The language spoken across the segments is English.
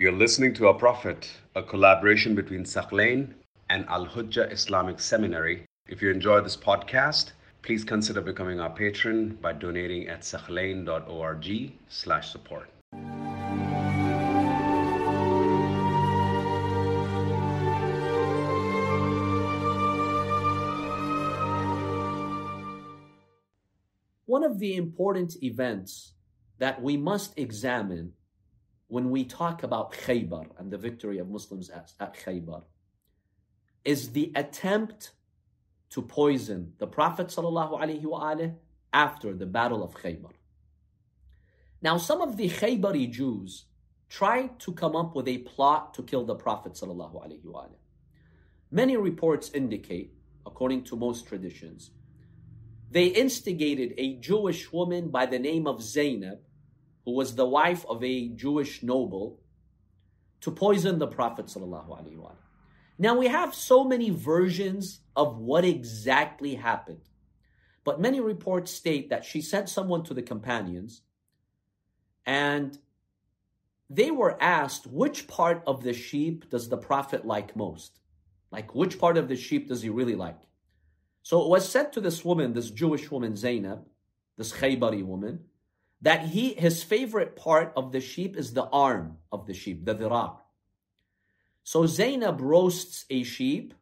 You're listening to Our Prophet, a collaboration between Thaqlain and Al Hujjah Islamic Seminary. If you enjoy this podcast, please consider becoming our patron by donating at thaqlain.org slash support. One of the important events that we must examine when we talk about Khaybar and the victory of Muslims at, at Khaybar is the attempt to poison the Prophet ﷺ after the Battle of Khaybar. Now, some of the Khaybari Jews tried to come up with a plot to kill the Prophet. ﷺ. Many reports indicate, according to most traditions, they instigated a Jewish woman by the name of Zainab who was the wife of a Jewish noble, to poison the Prophet. Now we have so many versions of what exactly happened. But many reports state that she sent someone to the companions and they were asked which part of the sheep does the prophet like most? Like which part of the sheep does he really like? So it was said to this woman, this Jewish woman Zainab, this Khaybari woman, that he his favorite part of the sheep is the arm of the sheep, the dhira. So Zainab roasts a sheep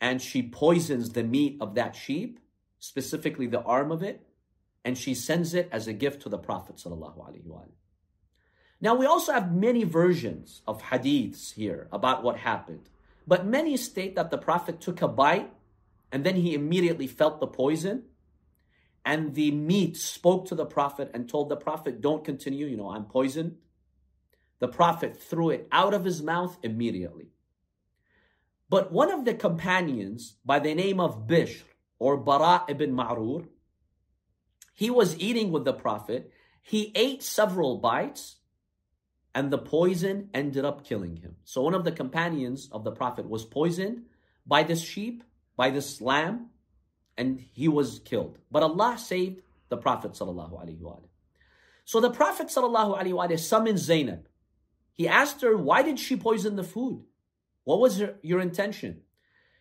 and she poisons the meat of that sheep, specifically the arm of it, and she sends it as a gift to the Prophet. Now, we also have many versions of hadiths here about what happened, but many state that the Prophet took a bite and then he immediately felt the poison and the meat spoke to the prophet and told the prophet, Don't continue, you know, I'm poisoned. The prophet threw it out of his mouth immediately. But one of the companions by the name of Bishr or Bara ibn Ma'rur, he was eating with the prophet. He ate several bites and the poison ended up killing him. So one of the companions of the prophet was poisoned by this sheep, by this lamb, and he was killed. But Allah saved the Prophet sallallahu So the Prophet sallallahu summoned Zainab. He asked her, why did she poison the food? What was her, your intention?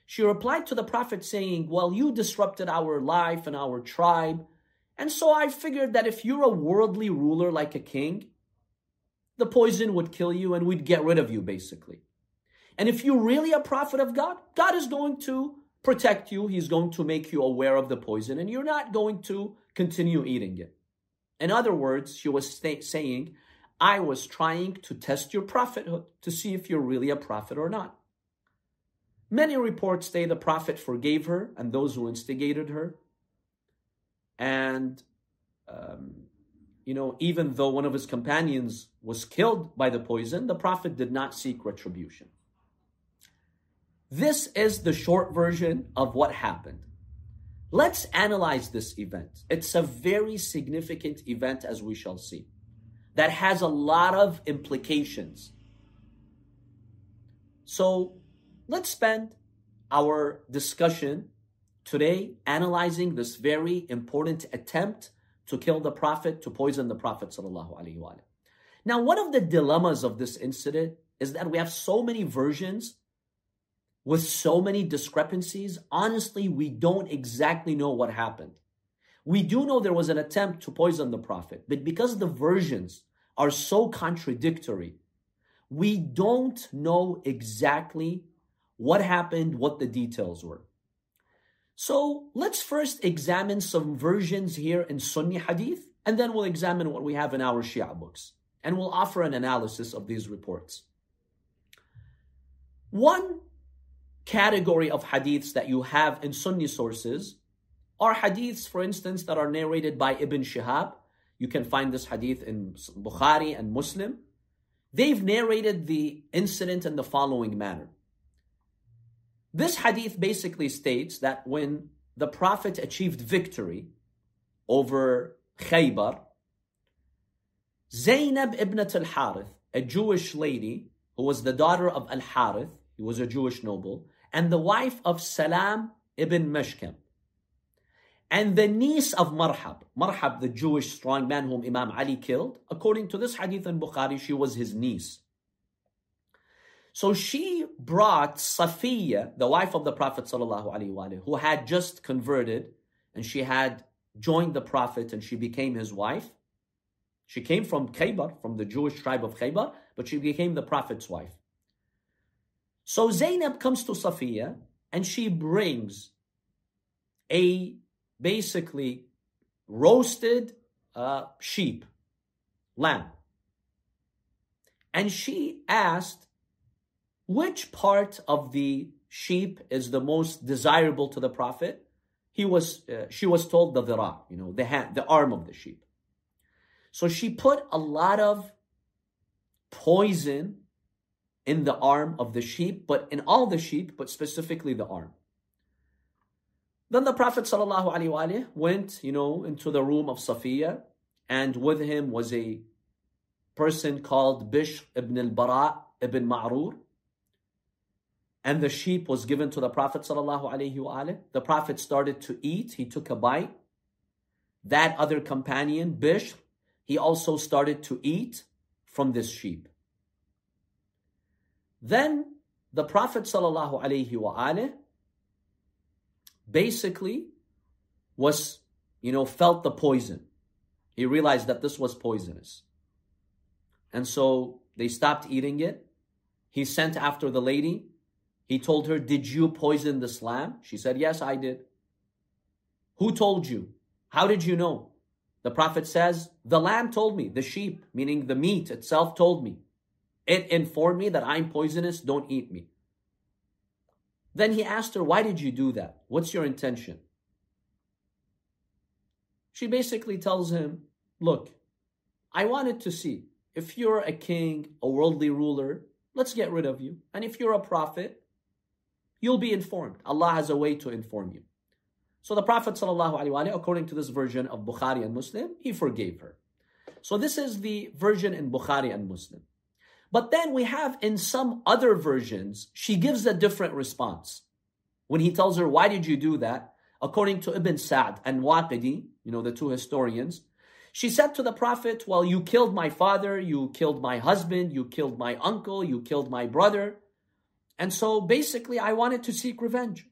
She replied to the Prophet saying, well, you disrupted our life and our tribe. And so I figured that if you're a worldly ruler like a king, the poison would kill you and we'd get rid of you basically. And if you're really a prophet of God, God is going to protect you. He's going to make you aware of the poison and you're not going to continue eating it. In other words, she was saying, I was trying to test your prophethood to see if you're really a prophet or not. Many reports say the prophet forgave her and those who instigated her. And, um, you know, even though one of his companions was killed by the poison, the prophet did not seek retribution. This is the short version of what happened. Let's analyze this event. It's a very significant event, as we shall see, that has a lot of implications. So let's spend our discussion today analyzing this very important attempt to kill the Prophet, to poison the Prophet. Now, one of the dilemmas of this incident is that we have so many versions with so many discrepancies, honestly, we don't exactly know what happened. We do know there was an attempt to poison the Prophet, but because the versions are so contradictory, we don't know exactly what happened, what the details were. So let's first examine some versions here in Sunni Hadith, and then we'll examine what we have in our Shia books, and we'll offer an analysis of these reports. One category of hadiths that you have in Sunni sources are hadiths, for instance, that are narrated by Ibn Shihab. You can find this hadith in Bukhari and Muslim. They've narrated the incident in the following manner. This hadith basically states that when the Prophet achieved victory over Khaybar, Zainab ibn al-Harith, a Jewish lady who was the daughter of al-Harith, he was a Jewish noble, and the wife of Salam ibn Mashkam. and the niece of Marhab. Marhab, the Jewish strong man whom Imam Ali killed, according to this hadith in Bukhari, she was his niece. So she brought Safiya, the wife of the Prophet ﷺ, who had just converted and she had joined the Prophet and she became his wife. She came from Khaybar, from the Jewish tribe of Khaybar, but she became the Prophet's wife. So Zainab comes to Safiya and she brings a basically roasted uh, sheep, lamb. And she asked, which part of the sheep is the most desirable to the Prophet? He was, uh, she was told the dhira, you know, the hand, the arm of the sheep. So she put a lot of poison in the arm of the sheep, but in all the sheep, but specifically the arm. Then the Prophet ﷺ went, you know, into the room of Safiya, and with him was a person called Bishr ibn al-Bara ibn Ma'rur. And the sheep was given to the Prophet ﷺ. The Prophet started to eat. He took a bite. That other companion, Bishr, he also started to eat from this sheep. Then the Prophet sallallahu alaihi ﷺ basically was, you know, felt the poison. He realized that this was poisonous. And so they stopped eating it. He sent after the lady. He told her, Did you poison this lamb? She said, Yes, I did. Who told you? How did you know? The Prophet says, The lamb told me, the sheep, meaning the meat itself, told me. It informed me that I'm poisonous, don't eat me. Then he asked her, Why did you do that? What's your intention? She basically tells him, Look, I wanted to see if you're a king, a worldly ruler, let's get rid of you. And if you're a prophet, you'll be informed. Allah has a way to inform you. So the Prophet, according to this version of Bukhari and Muslim, he forgave her. So this is the version in Bukhari and Muslim. But then we have in some other versions, she gives a different response. When he tells her, Why did you do that? According to Ibn Sa'd and Waqidi, you know, the two historians, she said to the Prophet, Well, you killed my father, you killed my husband, you killed my uncle, you killed my brother. And so basically, I wanted to seek revenge.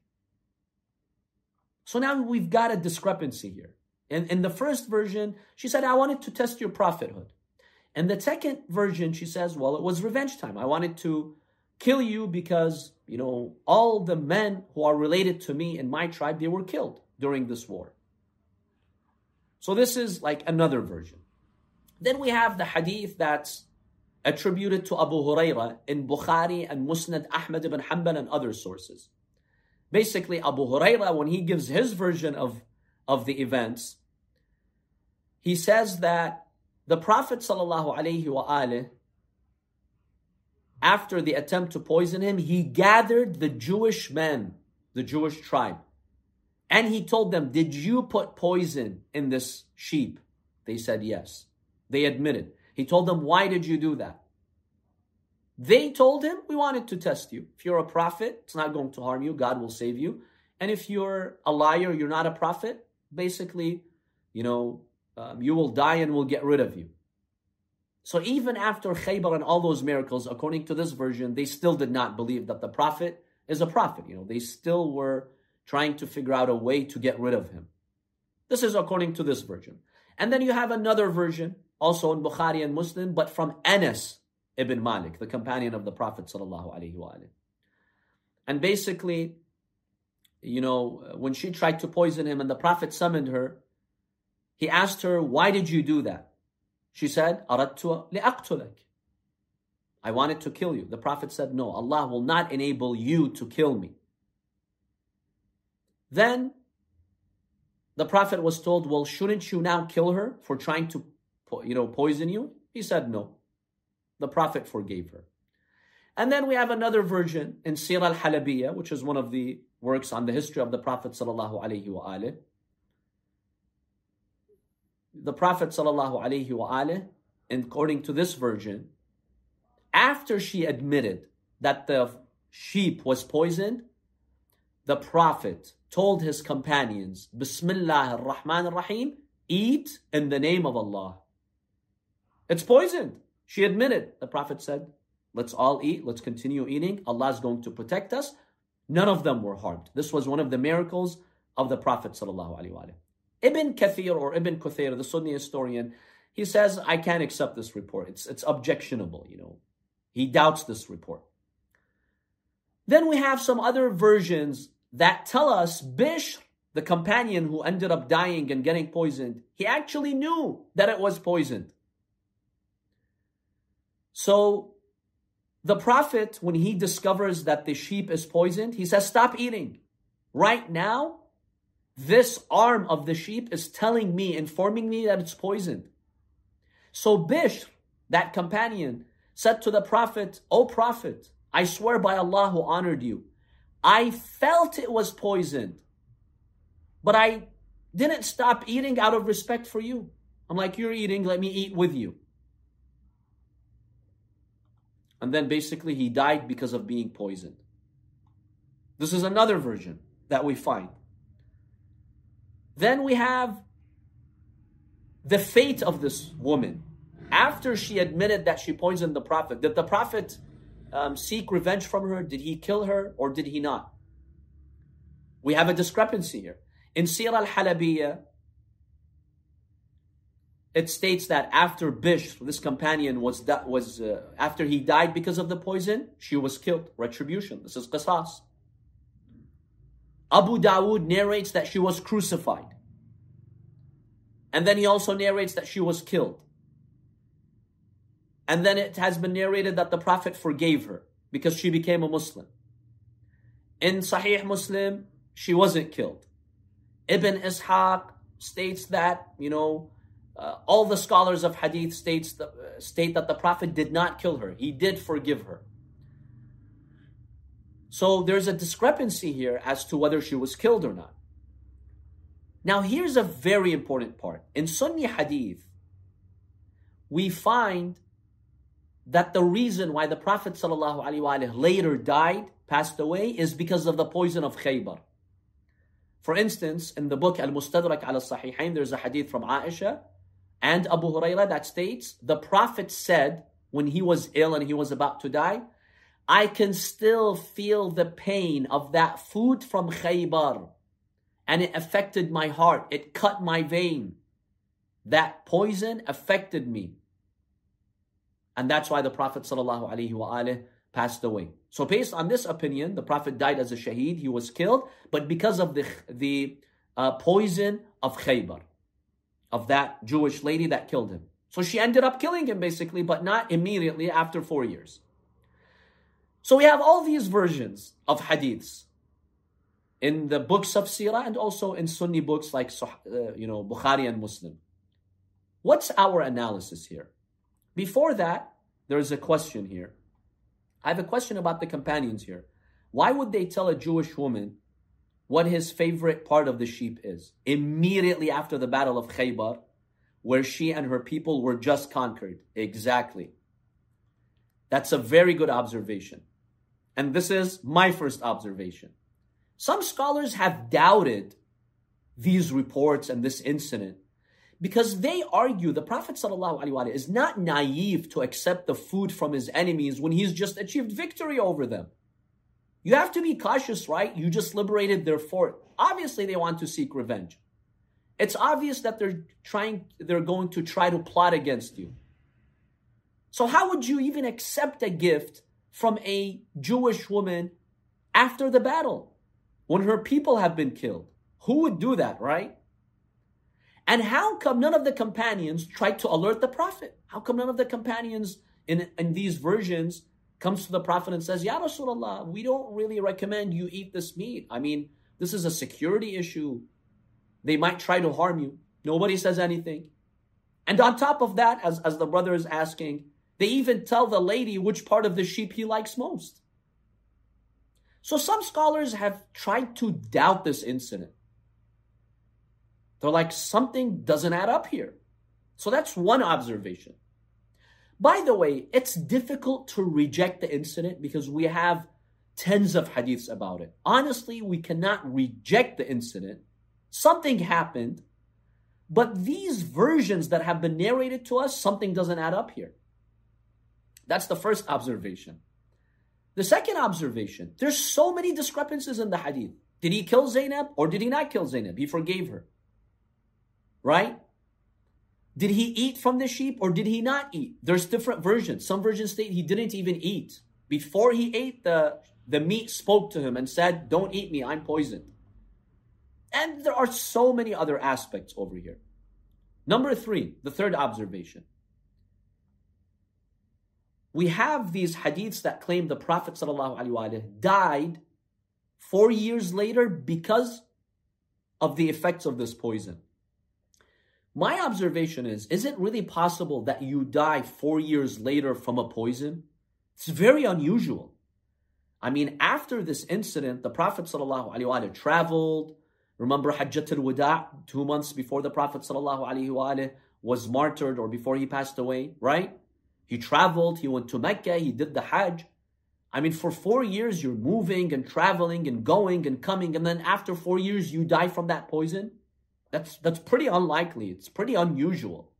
So now we've got a discrepancy here. In, in the first version, she said, I wanted to test your prophethood. And the second version, she says, well, it was revenge time. I wanted to kill you because, you know, all the men who are related to me in my tribe, they were killed during this war. So this is like another version. Then we have the hadith that's attributed to Abu Huraira in Bukhari and Musnad Ahmad ibn Hanbal and other sources. Basically, Abu Huraira, when he gives his version of, of the events, he says that the Prophet ﷺ, after the attempt to poison him, he gathered the Jewish men, the Jewish tribe, and he told them, Did you put poison in this sheep? They said yes. They admitted. He told them, Why did you do that? They told him, We wanted to test you. If you're a prophet, it's not going to harm you. God will save you. And if you're a liar, you're not a prophet, basically, you know, um, you will die and we'll get rid of you. So even after Khaybar and all those miracles, according to this version, they still did not believe that the prophet is a prophet. You know, they still were trying to figure out a way to get rid of him. This is according to this version. And then you have another version, also in Bukhari and Muslim, but from Anas ibn Malik, the companion of the Prophet And basically, you know, when she tried to poison him and the Prophet summoned her, he asked her, Why did you do that? She said, أَرَدْتُ لِأَقْتُلَكَ I wanted to kill you. The Prophet said, No, Allah will not enable you to kill me. Then the Prophet was told, Well, shouldn't you now kill her for trying to you know, poison you? He said, No. The Prophet forgave her. And then we have another version in Sirah al-Halabiyah, which is one of the works on the history of the Prophet sallallahu alaihi wasallam the Prophet sallallahu according to this version, after she admitted that the sheep was poisoned, the Prophet told his companions, Bismillah ar-Rahman ar-Rahim, eat in the name of Allah. It's poisoned. She admitted. The Prophet said, let's all eat, let's continue eating. Allah is going to protect us. None of them were harmed. This was one of the miracles of the Prophet Ibn Kathir or Ibn Kathir, the Sunni historian, he says, I can't accept this report. It's, it's objectionable, you know. He doubts this report. Then we have some other versions that tell us Bishr, the companion who ended up dying and getting poisoned, he actually knew that it was poisoned. So the Prophet, when he discovers that the sheep is poisoned, he says, Stop eating. Right now, this arm of the sheep is telling me, informing me that it's poisoned. So Bishr, that companion, said to the Prophet, O Prophet, I swear by Allah who honored you, I felt it was poisoned, but I didn't stop eating out of respect for you. I'm like, you're eating, let me eat with you. And then basically he died because of being poisoned. This is another version that we find. Then we have the fate of this woman. After she admitted that she poisoned the Prophet, did the Prophet um, seek revenge from her? Did he kill her or did he not? We have a discrepancy here. In Sirah al-Halabiyah, it states that after Bishr, this companion was was uh, after he died because of the poison, she was killed. Retribution. This is qisas. Abu Dawood narrates that she was crucified. And then he also narrates that she was killed. And then it has been narrated that the Prophet forgave her because she became a Muslim. In Sahih Muslim, she wasn't killed. Ibn Ishaq states that, you know, uh, all the scholars of hadith states the, uh, state that the Prophet did not kill her. He did forgive her. So there's a discrepancy here as to whether she was killed or not. Now, here's a very important part. In Sunni hadith, we find that the reason why the Prophet ﷺ later died, passed away, is because of the poison of Khaybar. For instance, in the book Al-Mustadrak al-Sahihain, there's a hadith from Aisha and Abu Hurairah that states, the Prophet said when he was ill and he was about to die, I can still feel the pain of that food from Khaybar. And it affected my heart. It cut my vein. That poison affected me. And that's why the Prophet ﷺ passed away. So based on this opinion, the Prophet died as a shaheed. He was killed, but because of the, the uh, poison of Khaybar, of that Jewish lady that killed him. So she ended up killing him basically, but not immediately after four years. So we have all these versions of hadiths in the books of Sirah and also in Sunni books like, uh, you know, Bukhari and Muslim. What's our analysis here? Before that, there's a question here. I have a question about the companions here. Why would they tell a Jewish woman what his favorite part of the sheep is immediately after the Battle of Khaybar, where she and her people were just conquered? Exactly. That's a very good observation. And this is my first observation. Some scholars have doubted these reports and this incident because they argue the Prophet ﷺ is not naive to accept the food from his enemies when he's just achieved victory over them. You have to be cautious, right? You just liberated their fort. Obviously, they want to seek revenge. It's obvious that they're trying, they're going to try to plot against you. So, how would you even accept a gift from a Jewish woman after the battle when her people have been killed? Who would do that, right? And how come none of the companions tried to alert the Prophet? How come none of the companions in, in these versions comes to the Prophet and says, Ya Rasulullah, we don't really recommend you eat this meat. I mean, this is a security issue. They might try to harm you. Nobody says anything. And on top of that, as, as the brother is asking, they even tell the lady which part of the sheep he likes most. So some scholars have tried to doubt this incident. They're like, something doesn't add up here. So that's one observation. By the way, it's difficult to reject the incident because we have tens of hadiths about it. Honestly, we cannot reject the incident. Something happened, but these versions that have been narrated to us, something doesn't add up here. That's the first observation. The second observation, there's so many discrepancies in the hadith. Did he kill Zainab or did he not kill Zainab? He forgave her. Right? Did he eat from the sheep or did he not eat? There's different versions. Some versions state he didn't even eat. Before he ate, the, the meat spoke to him and said, Don't eat me, I'm poisoned. And there are so many other aspects over here. Number three, the third observation We have these hadiths that claim the Prophet ﷺ died four years later because of the effects of this poison. My observation is is it really possible that you die four years later from a poison? It's very unusual. I mean, after this incident, the Prophet ﷺ traveled. Remember Hajjat al Wada, two months before the Prophet ﷺ was martyred or before he passed away, right? He traveled, he went to Mecca, he did the Hajj. I mean, for four years, you're moving and traveling and going and coming, and then after four years, you die from that poison. That's, that's pretty unlikely. It's pretty unusual.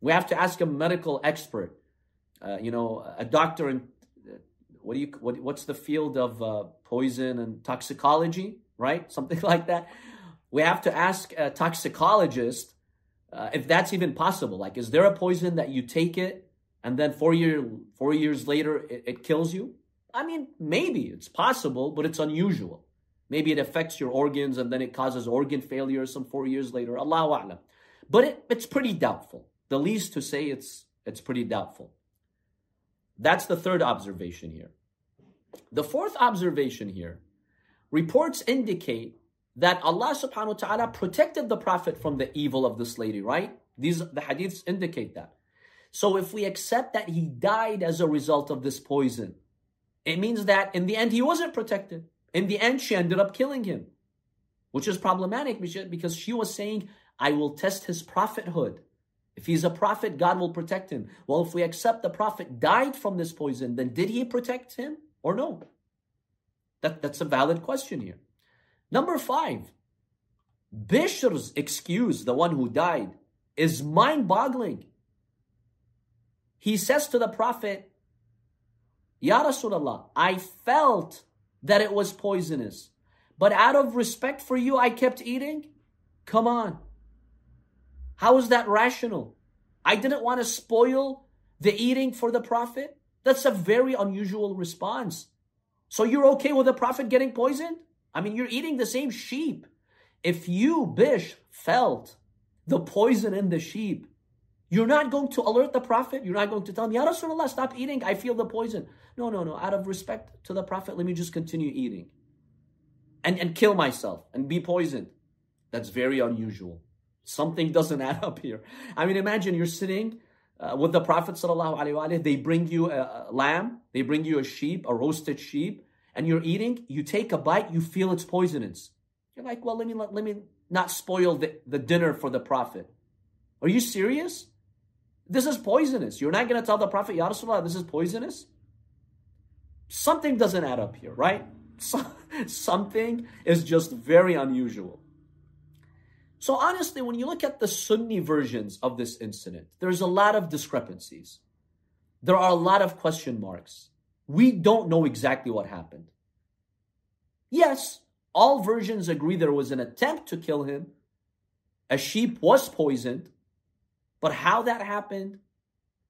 We have to ask a medical expert, uh, you know, a doctor in what do you what, what's the field of uh, poison and toxicology, right? Something like that. We have to ask a toxicologist uh, if that's even possible. Like, is there a poison that you take it and then four year four years later it, it kills you? I mean, maybe it's possible, but it's unusual. Maybe it affects your organs and then it causes organ failure some four years later. Allahu A'lam. But it, it's pretty doubtful. The least to say it's it's pretty doubtful. That's the third observation here. The fourth observation here, reports indicate that Allah subhanahu wa ta'ala protected the Prophet from the evil of this lady, right? These the hadiths indicate that. So if we accept that he died as a result of this poison, it means that in the end he wasn't protected. In the end, she ended up killing him, which is problematic because she was saying, I will test his prophethood. If he's a prophet, God will protect him. Well, if we accept the prophet died from this poison, then did he protect him or no? That, that's a valid question here. Number five, Bishr's excuse, the one who died, is mind boggling. He says to the Prophet, Ya Rasulullah, I felt that it was poisonous. But out of respect for you, I kept eating? Come on. How is that rational? I didn't want to spoil the eating for the Prophet? That's a very unusual response. So you're okay with the Prophet getting poisoned? I mean, you're eating the same sheep. If you, Bish, felt the poison in the sheep, you're not going to alert the Prophet. You're not going to tell him, Ya Rasulullah, stop eating. I feel the poison. No, no, no. Out of respect to the Prophet, let me just continue eating and, and kill myself and be poisoned. That's very unusual. Something doesn't add up here. I mean, imagine you're sitting uh, with the Prophet sallallahu They bring you a, a lamb, they bring you a sheep, a roasted sheep, and you're eating. You take a bite, you feel it's poisonous. You're like, well, let me let, let me not spoil the, the dinner for the Prophet. Are you serious? This is poisonous. You're not going to tell the Prophet, Ya Rasulullah, this is poisonous? Something doesn't add up here, right? something is just very unusual. So honestly, when you look at the Sunni versions of this incident, there's a lot of discrepancies. There are a lot of question marks. We don't know exactly what happened. Yes, all versions agree there was an attempt to kill him. A sheep was poisoned. But how that happened,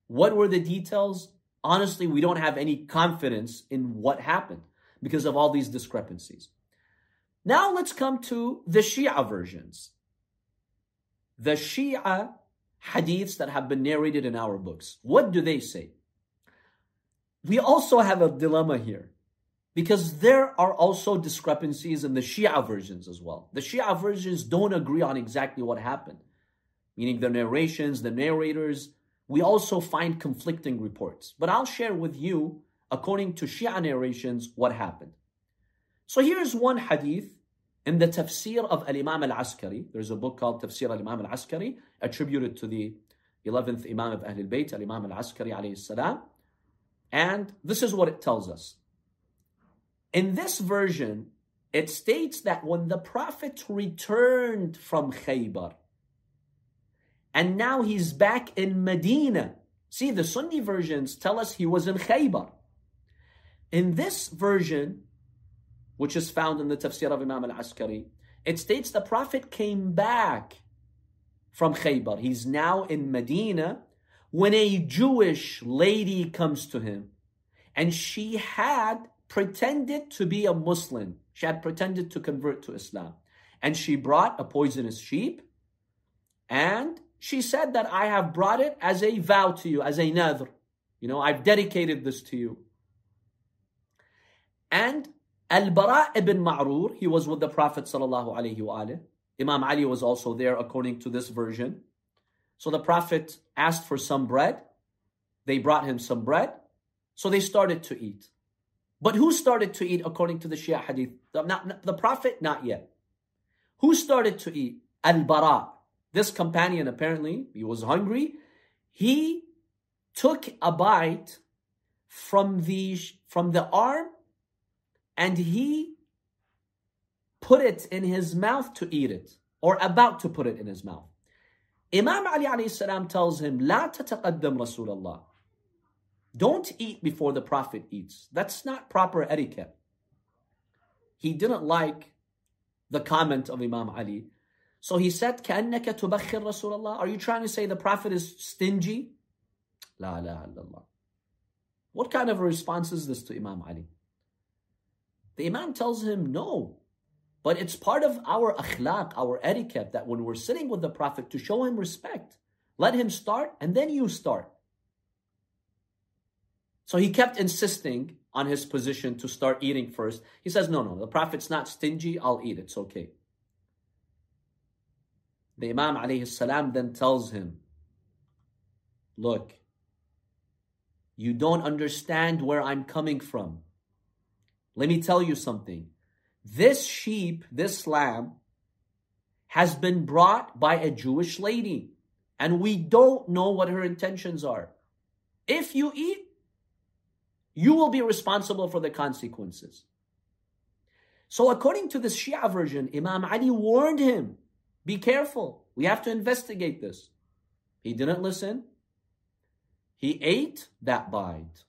what were the details? Honestly, we don't have any confidence in what happened because of all these discrepancies. Now let's come to the Shia versions. The Shia hadiths that have been narrated in our books. What do they say? We also have a dilemma here because there are also discrepancies in the Shia versions as well. The Shia versions don't agree on exactly what happened meaning the narrations, the narrators, we also find conflicting reports. But I'll share with you, according to Shia narrations, what happened. So here's one hadith in the tafsir of Al-Imam Al-Askari. There's a book called Tafsir Al-Imam Al-Askari, attributed to the 11th Imam of Ahlul Bayt, Al-Imam Al-Askari alayhi salam. And this is what it tells us. In this version, it states that when the Prophet returned from Khaybar, and now he's back in Medina. See, the Sunni versions tell us he was in Khaybar. In this version, which is found in the tafsir of Imam al-Askari, it states the Prophet came back from Khaybar. He's now in Medina when a Jewish lady comes to him and she had pretended to be a Muslim. She had pretended to convert to Islam. And she brought a poisonous sheep and she said that I have brought it as a vow to you, as a nadr. You know, I've dedicated this to you. And Al-Bara ibn Ma'rur, he was with the Prophet sallallahu alaihi wasallam. Imam Ali was also there according to this version. So the Prophet asked for some bread. They brought him some bread. So they started to eat. But who started to eat according to the Shia hadith? The, not, the Prophet? Not yet. Who started to eat? Al-Bara. This companion apparently, he was hungry. He took a bite from the, from the arm and he put it in his mouth to eat it, or about to put it in his mouth. Imam Ali alayhi salam tells him, لا تتقدم رسول الله. Don't eat before the Prophet eats. That's not proper etiquette. He didn't like the comment of Imam Ali. So he said, كأنك تبخر رسول الله. Are you trying to say the Prophet is stingy? لا لا الله. What kind of a response is this to Imam Ali? The Imam tells him, no. But it's part of our akhlaq, our etiquette, that when we're sitting with the Prophet to show him respect, let him start and then you start. So he kept insisting on his position to start eating first. He says, no, no, the Prophet's not stingy, I'll eat, it's okay. The Imam alayhi salam then tells him, look, you don't understand where I'm coming from. Let me tell you something. This sheep, this lamb, has been brought by a Jewish lady, and we don't know what her intentions are. If you eat, you will be responsible for the consequences. So, according to the Shia version, Imam Ali warned him be careful. We have to investigate this. He didn't listen. He ate that bite.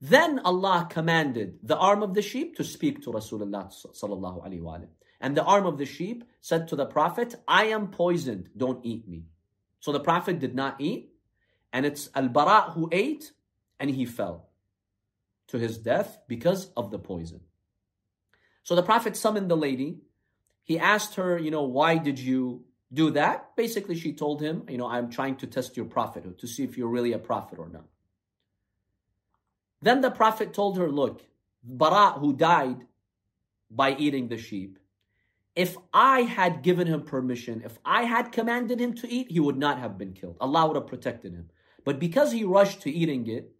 Then Allah commanded the arm of the sheep to speak to Rasulullah. And the arm of the sheep said to the Prophet, I am poisoned, don't eat me. So the Prophet did not eat, and it's Al-Bara who ate, and he fell to his death because of the poison. So the Prophet summoned the lady. He asked her, you know, why did you do that? Basically, she told him, you know, I'm trying to test your prophethood to see if you're really a prophet or not. Then the Prophet told her, Look, Bara, who died by eating the sheep, if I had given him permission, if I had commanded him to eat, he would not have been killed. Allah would have protected him. But because he rushed to eating it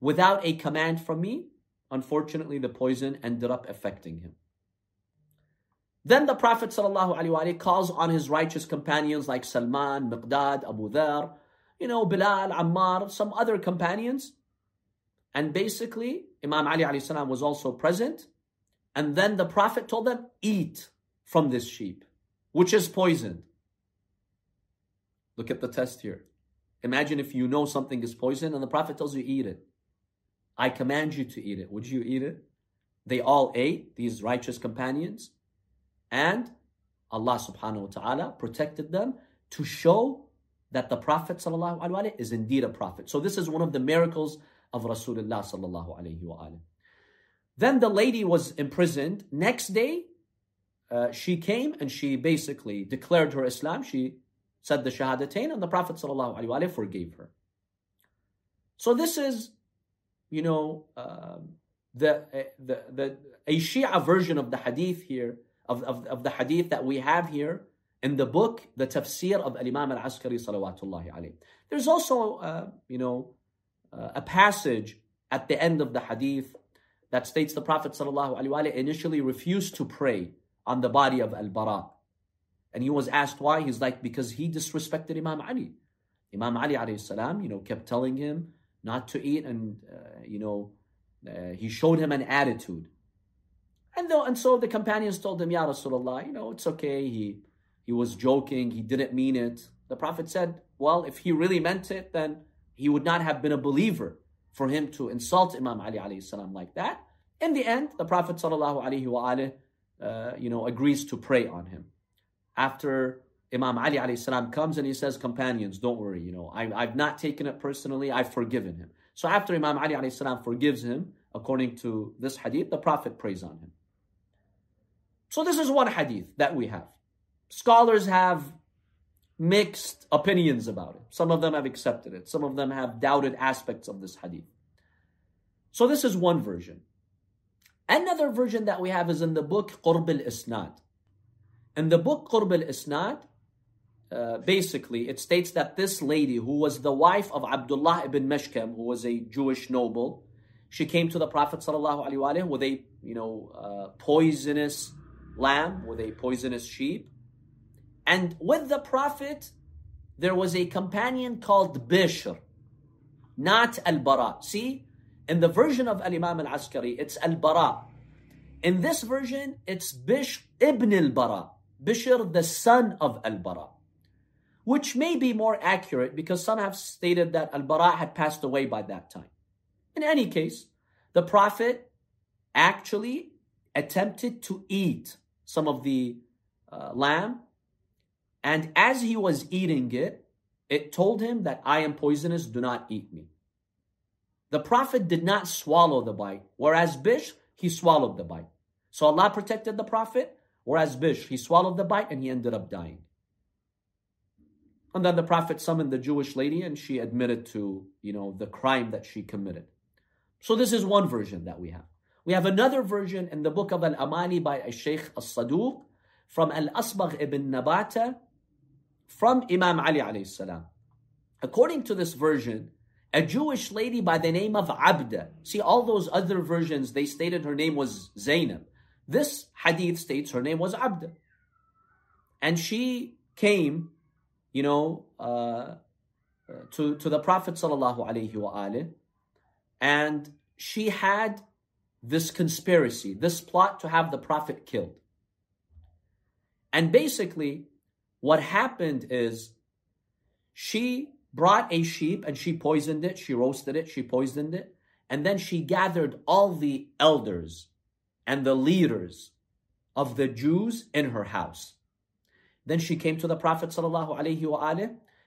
without a command from me, unfortunately, the poison ended up affecting him. Then the Prophet ﷺ calls on his righteous companions like Salman, Miqdad, Abu Dhar, you know, Bilal, Ammar, some other companions, and basically, Imam Ali alayhi salam was also present. And then the Prophet told them, eat from this sheep, which is poisoned. Look at the test here. Imagine if you know something is poison and the Prophet tells you, eat it. I command you to eat it. Would you eat it? They all ate, these righteous companions. And Allah subhanahu wa ta'ala protected them to show that the Prophet is indeed a prophet. So this is one of the miracles of Rasulullah sallallahu alayhi wa Then the lady was imprisoned. Next day, uh, she came and she basically declared her Islam. She said the Shahadatain and the Prophet sallallahu alayhi wa forgave her. So this is, you know, uh, the, the, the, a Shia version of the hadith here, of, of, of the hadith that we have here in the book, the tafsir of Imam al-Askari salawatullahi alayhi. There's also, uh, you know, uh, a passage at the end of the hadith that states the Prophet ﷺ initially refused to pray on the body of Al-Bara. And he was asked why. He's like, because he disrespected Imam Ali. Imam Ali alayhi you know, kept telling him not to eat and, uh, you know, uh, he showed him an attitude. And though and so the companions told him, Ya Rasulullah, you know, it's okay. He he was joking, he didn't mean it. The Prophet said, Well, if he really meant it, then he would not have been a believer for him to insult Imam Ali alayhi salam like that. In the end, the Prophet sallallahu alaihi wa uh, you know, agrees to pray on him. After Imam Ali alayhi salam comes and he says, companions, don't worry, you know, I, I've not taken it personally, I've forgiven him. So after Imam Ali alayhi salam forgives him, according to this hadith, the Prophet prays on him. So this is one hadith that we have. Scholars have mixed opinions about it. Some of them have accepted it. Some of them have doubted aspects of this hadith. So this is one version. Another version that we have is in the book Qurb al-Isnad. In the book Qurb al-Isnad, uh, basically, it states that this lady, who was the wife of Abdullah ibn Mashkam, who was a Jewish noble, she came to the Prophet ﷺ with a, you know, uh, poisonous lamb, with a poisonous sheep. And with the Prophet, there was a companion called Bishr, not Al Bara. See, in the version of Al Imam Al Askari, it's Al Bara. In this version, it's Bishr ibn Al Bara, Bishr, the son of Al Bara, which may be more accurate because some have stated that Al Bara had passed away by that time. In any case, the Prophet actually attempted to eat some of the uh, lamb and as he was eating it, it told him that I am poisonous, do not eat me. The Prophet did not swallow the bite, whereas Bish, he swallowed the bite. So Allah protected the Prophet, whereas Bish, he swallowed the bite and he ended up dying. And then the Prophet summoned the Jewish lady and she admitted to, you know, the crime that she committed. So this is one version that we have. We have another version in the book of Al-Amali by Shaykh As-Saduq from Al-Asbagh ibn Nabata from Imam Ali alayhi salam. According to this version, a Jewish lady by the name of Abda. See, all those other versions, they stated her name was Zainab. This hadith states her name was Abda. And she came, you know, uh, to, to the Prophet sallallahu alaihi wasallam, and she had this conspiracy, this plot to have the Prophet killed. And basically, what happened is she brought a sheep and she poisoned it, she roasted it, she poisoned it, and then she gathered all the elders and the leaders of the Jews in her house. Then she came to the Prophet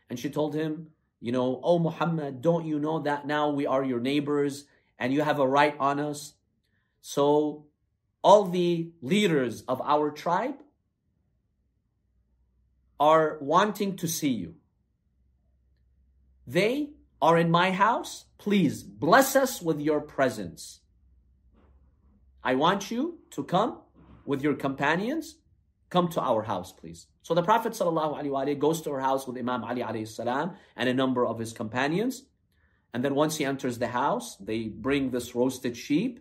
and she told him, you know, oh Muhammad, don't you know that now we are your neighbors and you have a right on us? So all the leaders of our tribe are wanting to see you. They are in my house. Please bless us with your presence. I want you to come with your companions. Come to our house, please. So the Prophet ﷺ goes to her house with Imam Ali salam and a number of his companions. And then once he enters the house, they bring this roasted sheep.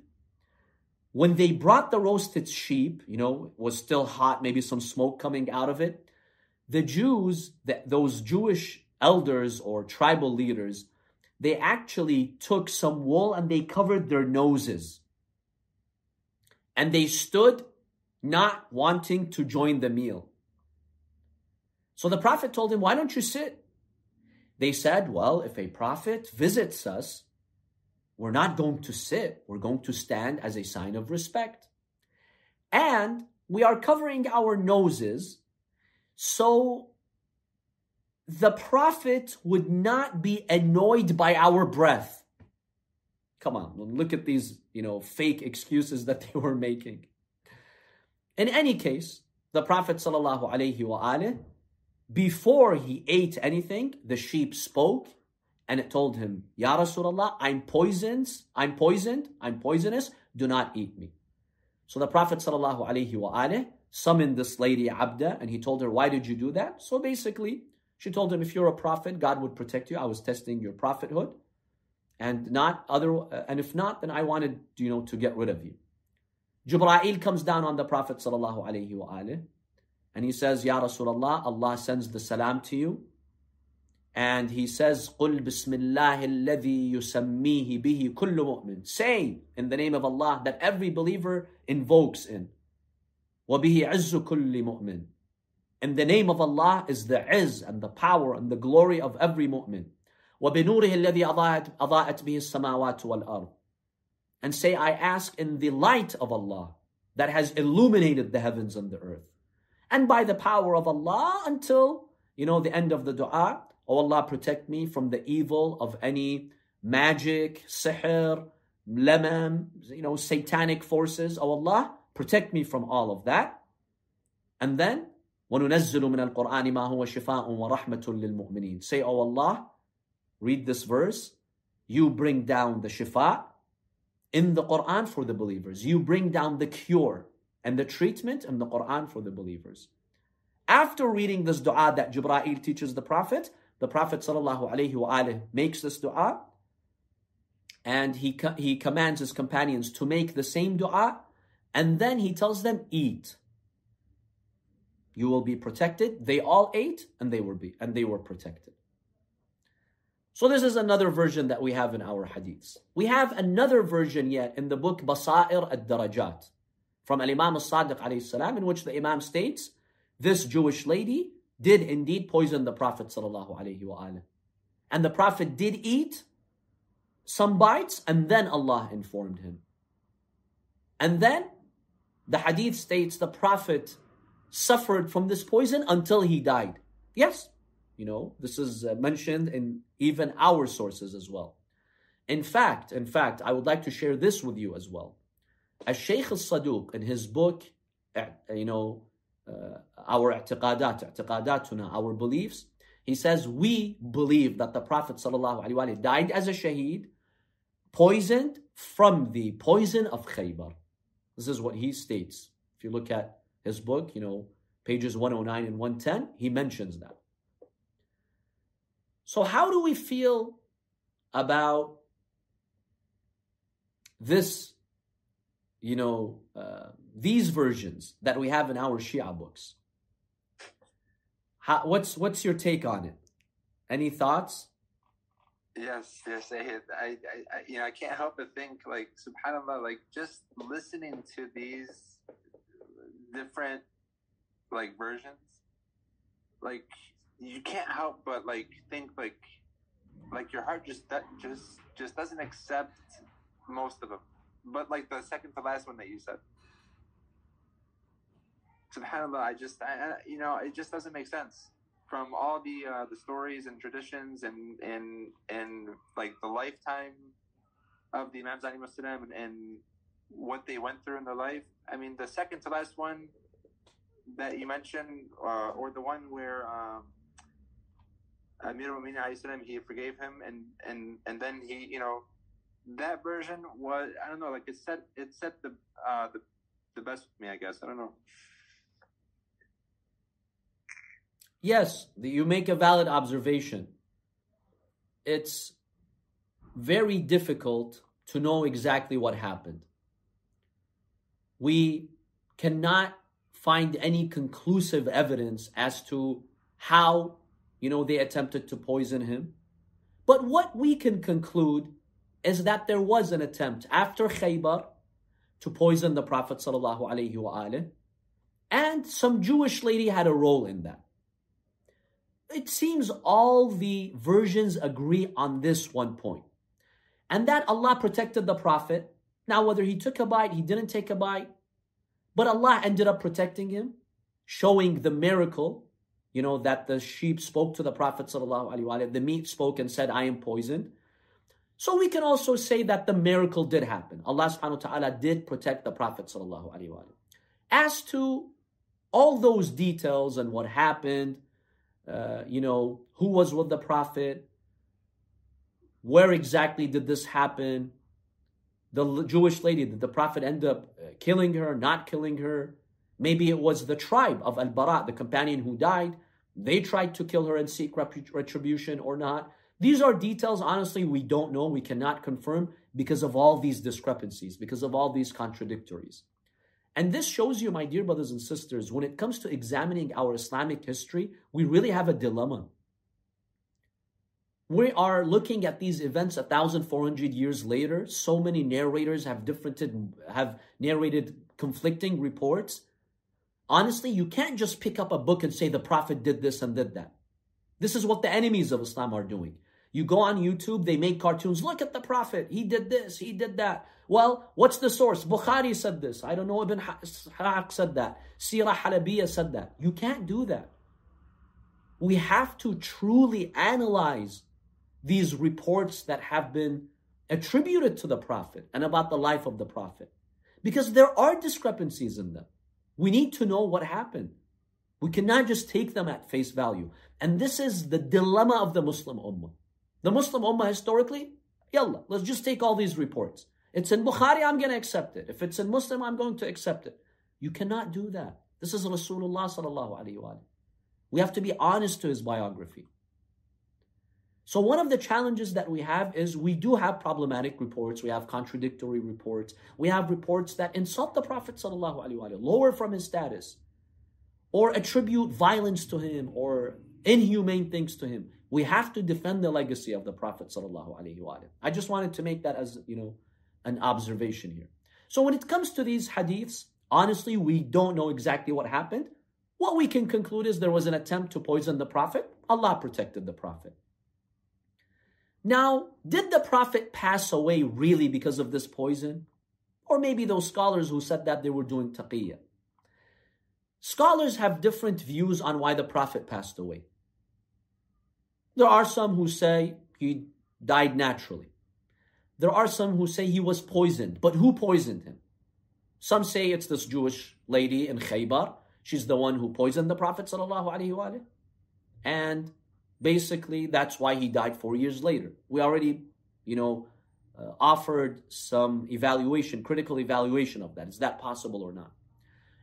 When they brought the roasted sheep, you know, it was still hot, maybe some smoke coming out of it the Jews, those Jewish elders or tribal leaders, they actually took some wool and they covered their noses. And they stood not wanting to join the meal. So the prophet told him, Why don't you sit? They said, Well, if a prophet visits us, we're not going to sit, we're going to stand as a sign of respect. And we are covering our noses so the prophet would not be annoyed by our breath. Come on, look at these, you know, fake excuses that they were making. In any case, the Prophet sallallahu alaihi wasallam, before he ate anything, the sheep spoke and it told him, Ya Rasulullah, I'm poisoned, I'm poisoned, I'm poisonous, do not eat me. So the Prophet sallallahu alaihi wasallam summoned this lady Abda and he told her, Why did you do that? So basically, she told him, If you're a prophet, God would protect you. I was testing your prophethood. And not other and if not, then I wanted, you know, to get rid of you. Jibra'il comes down on the Prophet sallallahu alaihi wasallam and he says, Ya Rasulullah, Allah sends the salam to you. And he says, قُلْ بِسْمِ اللَّهِ الَّذِي يُسَمِّيهِ بِهِ كُلُّ مُؤْمِنٍ Say in the name of Allah that every believer invokes in. وَبِهِ عِزُّ كُلِّ مُؤْمِنٍ In the name of Allah is the izz and the power and the glory of every mu'min. وَبِنُورِهِ الَّذِي أَضَاءَتْ, أضاءت بِهِ السَّمَاوَاتُ وَالْأَرْضِ And say, I ask in the light of Allah that has illuminated the heavens and the earth. And by the power of Allah until, you know, the end of the dua, Oh Allah, protect me from the evil of any magic, sihr, lemam, you know, satanic forces. Oh Allah, Protect me from all of that. And then, وَنُنَزِّلُ مِنَ الْقُرْآنِ مَا هُوَ شِفَاءٌ وَرَحْمَةٌ لِلْمُؤْمِنِينَ Say, O oh Allah, read this verse. You bring down the shifa in the Quran for the believers. You bring down the cure and the treatment in the Quran for the believers. After reading this dua that Jibra'il teaches the Prophet, the Prophet ﷺ makes this dua and he, he commands his companions to make the same dua and then he tells them, eat. You will be protected. They all ate and they were be, and they were protected. So this is another version that we have in our hadiths. We have another version yet in the book Basair ad-Darajat from Al-Imam al-Sadiq in which the Imam states, this Jewish lady did indeed poison the Prophet And the Prophet did eat some bites and then Allah informed him. And then the hadith states the Prophet suffered from this poison until he died. Yes, you know, this is uh, mentioned in even our sources as well. In fact, in fact, I would like to share this with you as well. As Shaykh al-Saduq in his book, uh, you know, uh, our i'tiqadat, i'tiqadatuna, our beliefs, he says we believe that the Prophet died as a shaheed, poisoned from the poison of Khaybar. This is what he states. If you look at his book, you know, pages 109 and 110, he mentions that. So, how do we feel about this, you know, uh, these versions that we have in our Shia books. How, what's what's your take on it? Any thoughts? Yes, yes, I, I, I, you know, I can't help but think, like, Subhanallah, like, just listening to these different, like, versions, like, you can't help but like think, like, like your heart just that just just doesn't accept most of them, but like the second to last one that you said, subhanallah i just I, you know it just doesn't make sense from all the uh, the stories and traditions and and and like the lifetime of the imams and, and what they went through in their life. I mean the second to last one that you mentioned uh, or the one where um, Amir al he forgave him and and and then he you know that version was I don't know like it set it set the uh the the best with me I guess. I don't know Yes, you make a valid observation. It's very difficult to know exactly what happened. We cannot find any conclusive evidence as to how, you know, they attempted to poison him. But what we can conclude is that there was an attempt after Khaybar to poison the Prophet sallallahu alaihi and some Jewish lady had a role in that it seems all the versions agree on this one point. And that Allah protected the Prophet. Now, whether he took a bite, he didn't take a bite, but Allah ended up protecting him, showing the miracle, you know, that the sheep spoke to the Prophet, the meat spoke and said, I am poisoned. So we can also say that the miracle did happen. Allah subhanahu wa ta'ala did protect the Prophet. As to all those details and what happened, uh, you know, who was with the Prophet, where exactly did this happen, the Jewish lady, did the Prophet end up uh, killing her, not killing her? Maybe it was the tribe of Al Bara, the companion who died. They tried to kill her and seek retribution or not. These are details, honestly, we don't know. We cannot confirm because of all these discrepancies, because of all these contradictories. And this shows you, my dear brothers and sisters, when it comes to examining our Islamic history, we really have a dilemma. we are looking at these events 1400 years later. So many narrators have different have narrated conflicting reports. Honestly you can't just pick up a book and say the prophet did this and did that. This is what the enemies of islam are doing you go on youtube they make cartoons look at the prophet he did this he did that well what's the source bukhari said this i don't know ibn Ishaq said that sirah halabiyah said that you can't do that we have to truly analyze these reports that have been attributed to the Prophet and about the life of the Prophet. Because there are discrepancies in them. We need to know what happened. We cannot just take them at face value. And this is the dilemma of the Muslim Ummah. The Muslim Ummah historically, yalla, let's just take all these reports. It's in Bukhari, I'm going to accept it. If it's in Muslim, I'm going to accept it. You cannot do that. This is Rasulullah sallallahu alayhi wa We have to be honest to his biography. So one of the challenges that we have is we do have problematic reports, we have contradictory reports, we have reports that insult the Prophet ﷺ, lower from his status, or attribute violence to him or inhumane things to him. We have to defend the legacy of the Prophet I just wanted to make that as you know an observation here. So when it comes to these hadiths, honestly, we don't know exactly what happened. What we can conclude is there was an attempt to poison the Prophet. Allah protected the Prophet. Now, did the Prophet pass away really because of this poison? Or maybe those scholars who said that they were doing taqiyya. Scholars have different views on why the Prophet passed away. There are some who say he died naturally. There are some who say he was poisoned. But who poisoned him? Some say it's this Jewish lady in Khaybar. She's the one who poisoned the Prophet. And basically that's why he died four years later we already you know uh, offered some evaluation critical evaluation of that is that possible or not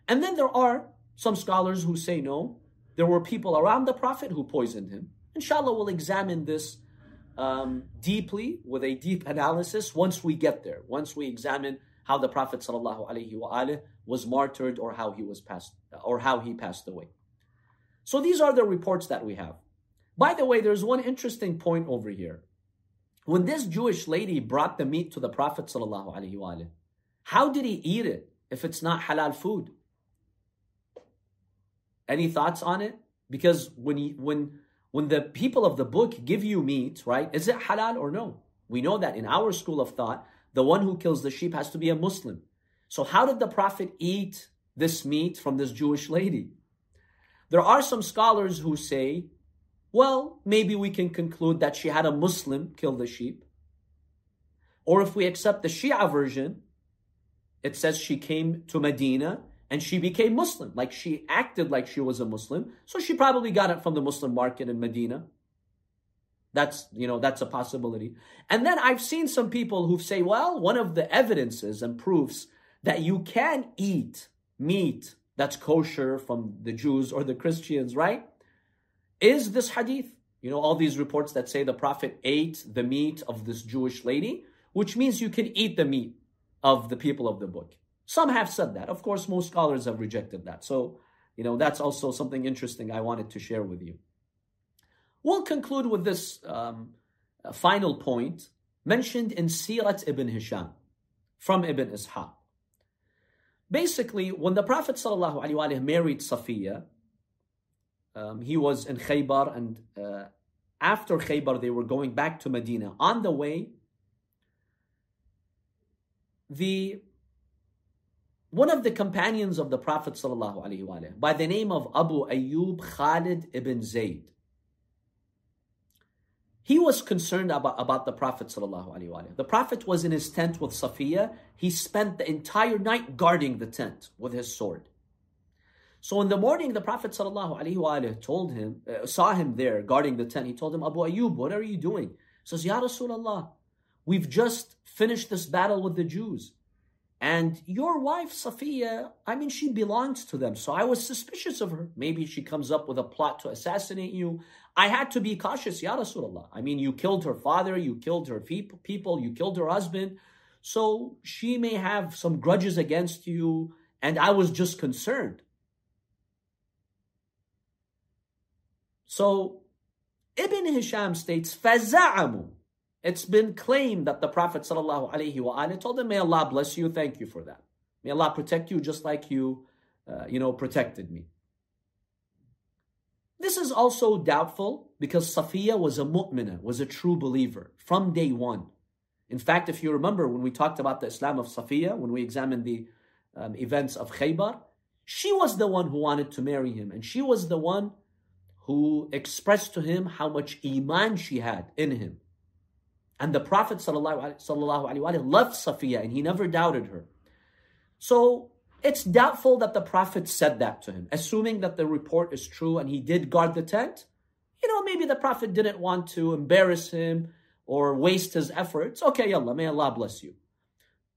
and then there are some scholars who say no there were people around the prophet who poisoned him inshallah we'll examine this um, deeply with a deep analysis once we get there once we examine how the prophet sallallahu was martyred or how he was passed or how he passed away so these are the reports that we have by the way, there's one interesting point over here. When this Jewish lady brought the meat to the Prophet ﷺ, how did he eat it if it's not halal food? Any thoughts on it? Because when you, when when the people of the book give you meat, right? Is it halal or no? We know that in our school of thought, the one who kills the sheep has to be a Muslim. So how did the Prophet eat this meat from this Jewish lady? There are some scholars who say well, maybe we can conclude that she had a Muslim kill the sheep. Or if we accept the Shia version, it says she came to Medina and she became Muslim. Like she acted like she was a Muslim. So she probably got it from the Muslim market in Medina. That's, you know, that's a possibility. And then I've seen some people who say, well, one of the evidences and proofs that you can eat meat that's kosher from the Jews or the Christians, right? is this hadith. You know, all these reports that say the Prophet ate the meat of this Jewish lady, which means you can eat the meat of the people of the book. Some have said that. Of course, most scholars have rejected that. So, you know, that's also something interesting I wanted to share with you. We'll conclude with this um, final point mentioned in Sirat ibn Hisham from Ibn Ishaq. Basically, when the Prophet ﷺ married Safiya, um, he was in Khaybar, and uh, after Khaybar, they were going back to Medina. On the way, the one of the companions of the Prophet ﷺ, by the name of Abu Ayyub Khalid ibn Zayd, he was concerned about, about the Prophet ﷺ. The Prophet was in his tent with Safiya. He spent the entire night guarding the tent with his sword. So in the morning, the Prophet ﷺ told him, uh, saw him there guarding the tent. He told him, Abu Ayyub, what are you doing? He says, Ya Rasulullah, we've just finished this battle with the Jews. And your wife, Safiya, I mean, she belongs to them. So I was suspicious of her. Maybe she comes up with a plot to assassinate you. I had to be cautious, Ya Rasulullah. I mean, you killed her father, you killed her people, you killed her husband. So she may have some grudges against you. And I was just concerned. So Ibn Hisham states, فَزَعَمُوا it's been claimed that the Prophet ﷺ told them, may Allah bless you, thank you for that. May Allah protect you just like you, uh, you know, protected me. This is also doubtful because Safiya was a mu'mina, was a true believer from day one. In fact, if you remember when we talked about the Islam of Safiya, when we examined the um, events of Khaybar, she was the one who wanted to marry him, and she was the one who expressed to him how much iman she had in him. And the Prophet ﷺ loved Safiya and he never doubted her. So it's doubtful that the Prophet said that to him, assuming that the report is true and he did guard the tent. You know, maybe the Prophet didn't want to embarrass him or waste his efforts. Okay, Allah, may Allah bless you.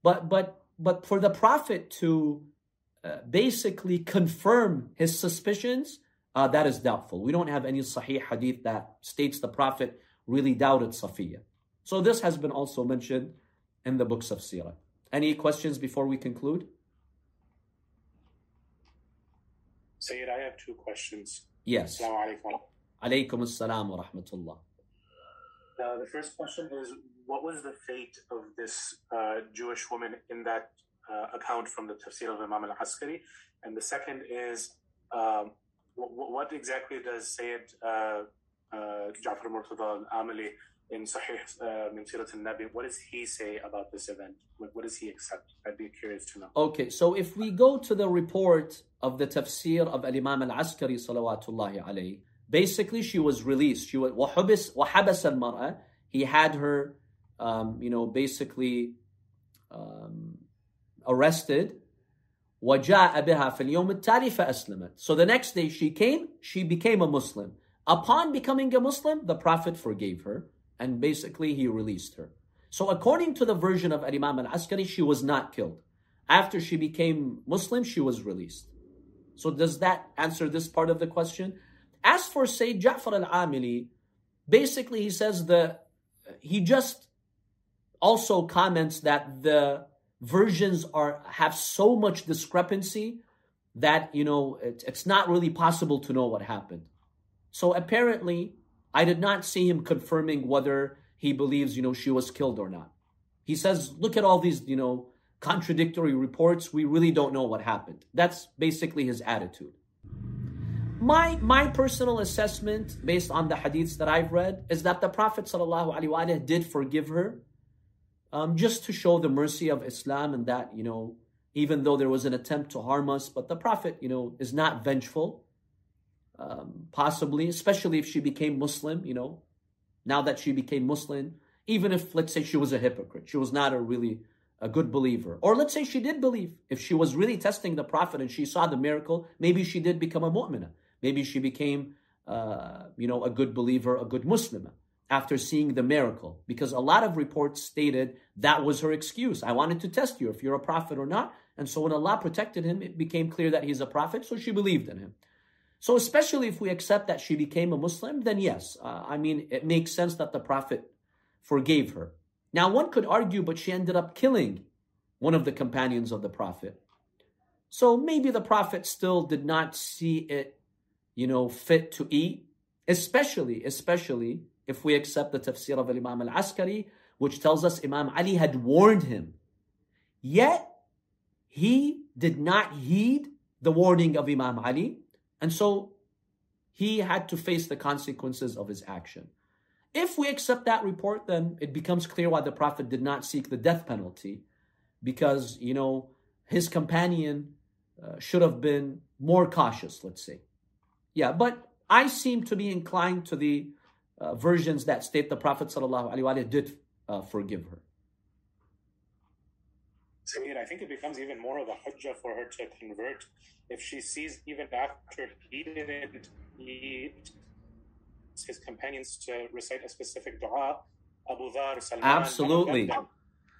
But but but for the Prophet to uh, basically confirm his suspicions, uh, that is doubtful. We don't have any Sahih hadith that states the Prophet really doubted Safiya. So this has been also mentioned in the books of Sirah. Any questions before we conclude? Sayyid, I have two questions. Yes. Assalamu alaikum. Alaykum assalam wa rahmatullah. Uh, the first question is What was the fate of this uh, Jewish woman in that uh, account from the tafsir of Imam al Askari? And the second is um, what, what, exactly does Sayyid uh, uh, Ja'far Murtada al Amili in Sahih uh, min Sirat al Nabi, what does he say about this event? What, what does he accept? I'd be curious to know. Okay, so if we go to the report of the tafsir of Al Imam al Askari, salawatullahi alayhi, basically she was released. She was وحبس وحبس المرأة. He had her, um, you know, basically um, arrested. وجاء بها في اليوم التالي فأسلمت. So the next day she came, she became a Muslim. Upon becoming a Muslim, the Prophet forgave her and basically he released her. So according to the version of Imam al-Askari, she was not killed. After she became Muslim, she was released. So does that answer this part of the question? As for Sayyid Ja'far al-Amili, basically he says the he just also comments that the versions are have so much discrepancy that you know it, it's not really possible to know what happened. So apparently, I did not see him confirming whether he believes you know she was killed or not. He says, look at all these you know contradictory reports. We really don't know what happened. That's basically his attitude. My my personal assessment, based on the hadiths that I've read, is that the Prophet ﷺ did forgive her, um, just to show the mercy of Islam and that you know, even though there was an attempt to harm us, but the Prophet you know is not vengeful. Um, possibly, especially if she became Muslim, you know, now that she became Muslim, even if let's say she was a hypocrite, she was not a really a good believer. Or let's say she did believe. If she was really testing the Prophet and she saw the miracle, maybe she did become a mu'minah. Maybe she became, uh, you know, a good believer, a good Muslim after seeing the miracle. Because a lot of reports stated that was her excuse. I wanted to test you if you're a prophet or not. And so when Allah protected him, it became clear that he's a prophet, so she believed in him. So especially if we accept that she became a Muslim, then yes, uh, I mean, it makes sense that the prophet forgave her. Now one could argue, but she ended up killing one of the companions of the prophet. So maybe the prophet still did not see it you know, fit to eat, especially, especially if we accept the tafsir of Imam al-Askari, which tells us Imam Ali had warned him. Yet, he did not heed the warning of Imam Ali, and so he had to face the consequences of his action. If we accept that report, then it becomes clear why the Prophet did not seek the death penalty, because, you know, his companion uh, should have been more cautious, let's say. Yeah, but I seem to be inclined to the uh, versions that state the Prophet ﷺ did uh, forgive her. Sayyid, I think it becomes even more of a hujjah for her to convert if she sees even after he didn't need his companions to recite a specific dua. Abu Dhar, Salman, Absolutely.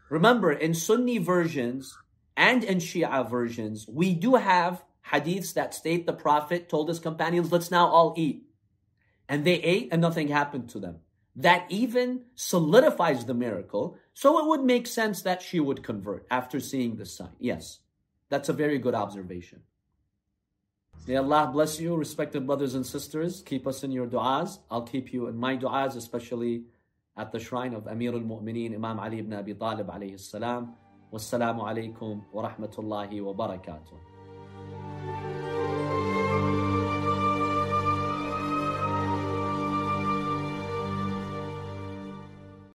Remember, in Sunni versions and in Shia versions, we do have hadiths that state the Prophet told his companions, let's now all eat. And they ate and nothing happened to them. That even solidifies the miracle. So it would make sense that she would convert after seeing the sign. Yes, that's a very good observation. May Allah bless you, respected brothers and sisters. Keep us in your du'as. I'll keep you in my du'as, especially at the shrine of Amir al-Mu'mineen, Imam Ali ibn Abi Talib alayhi salam. Wassalamu alaikum wa rahmatullahi wa barakatuh.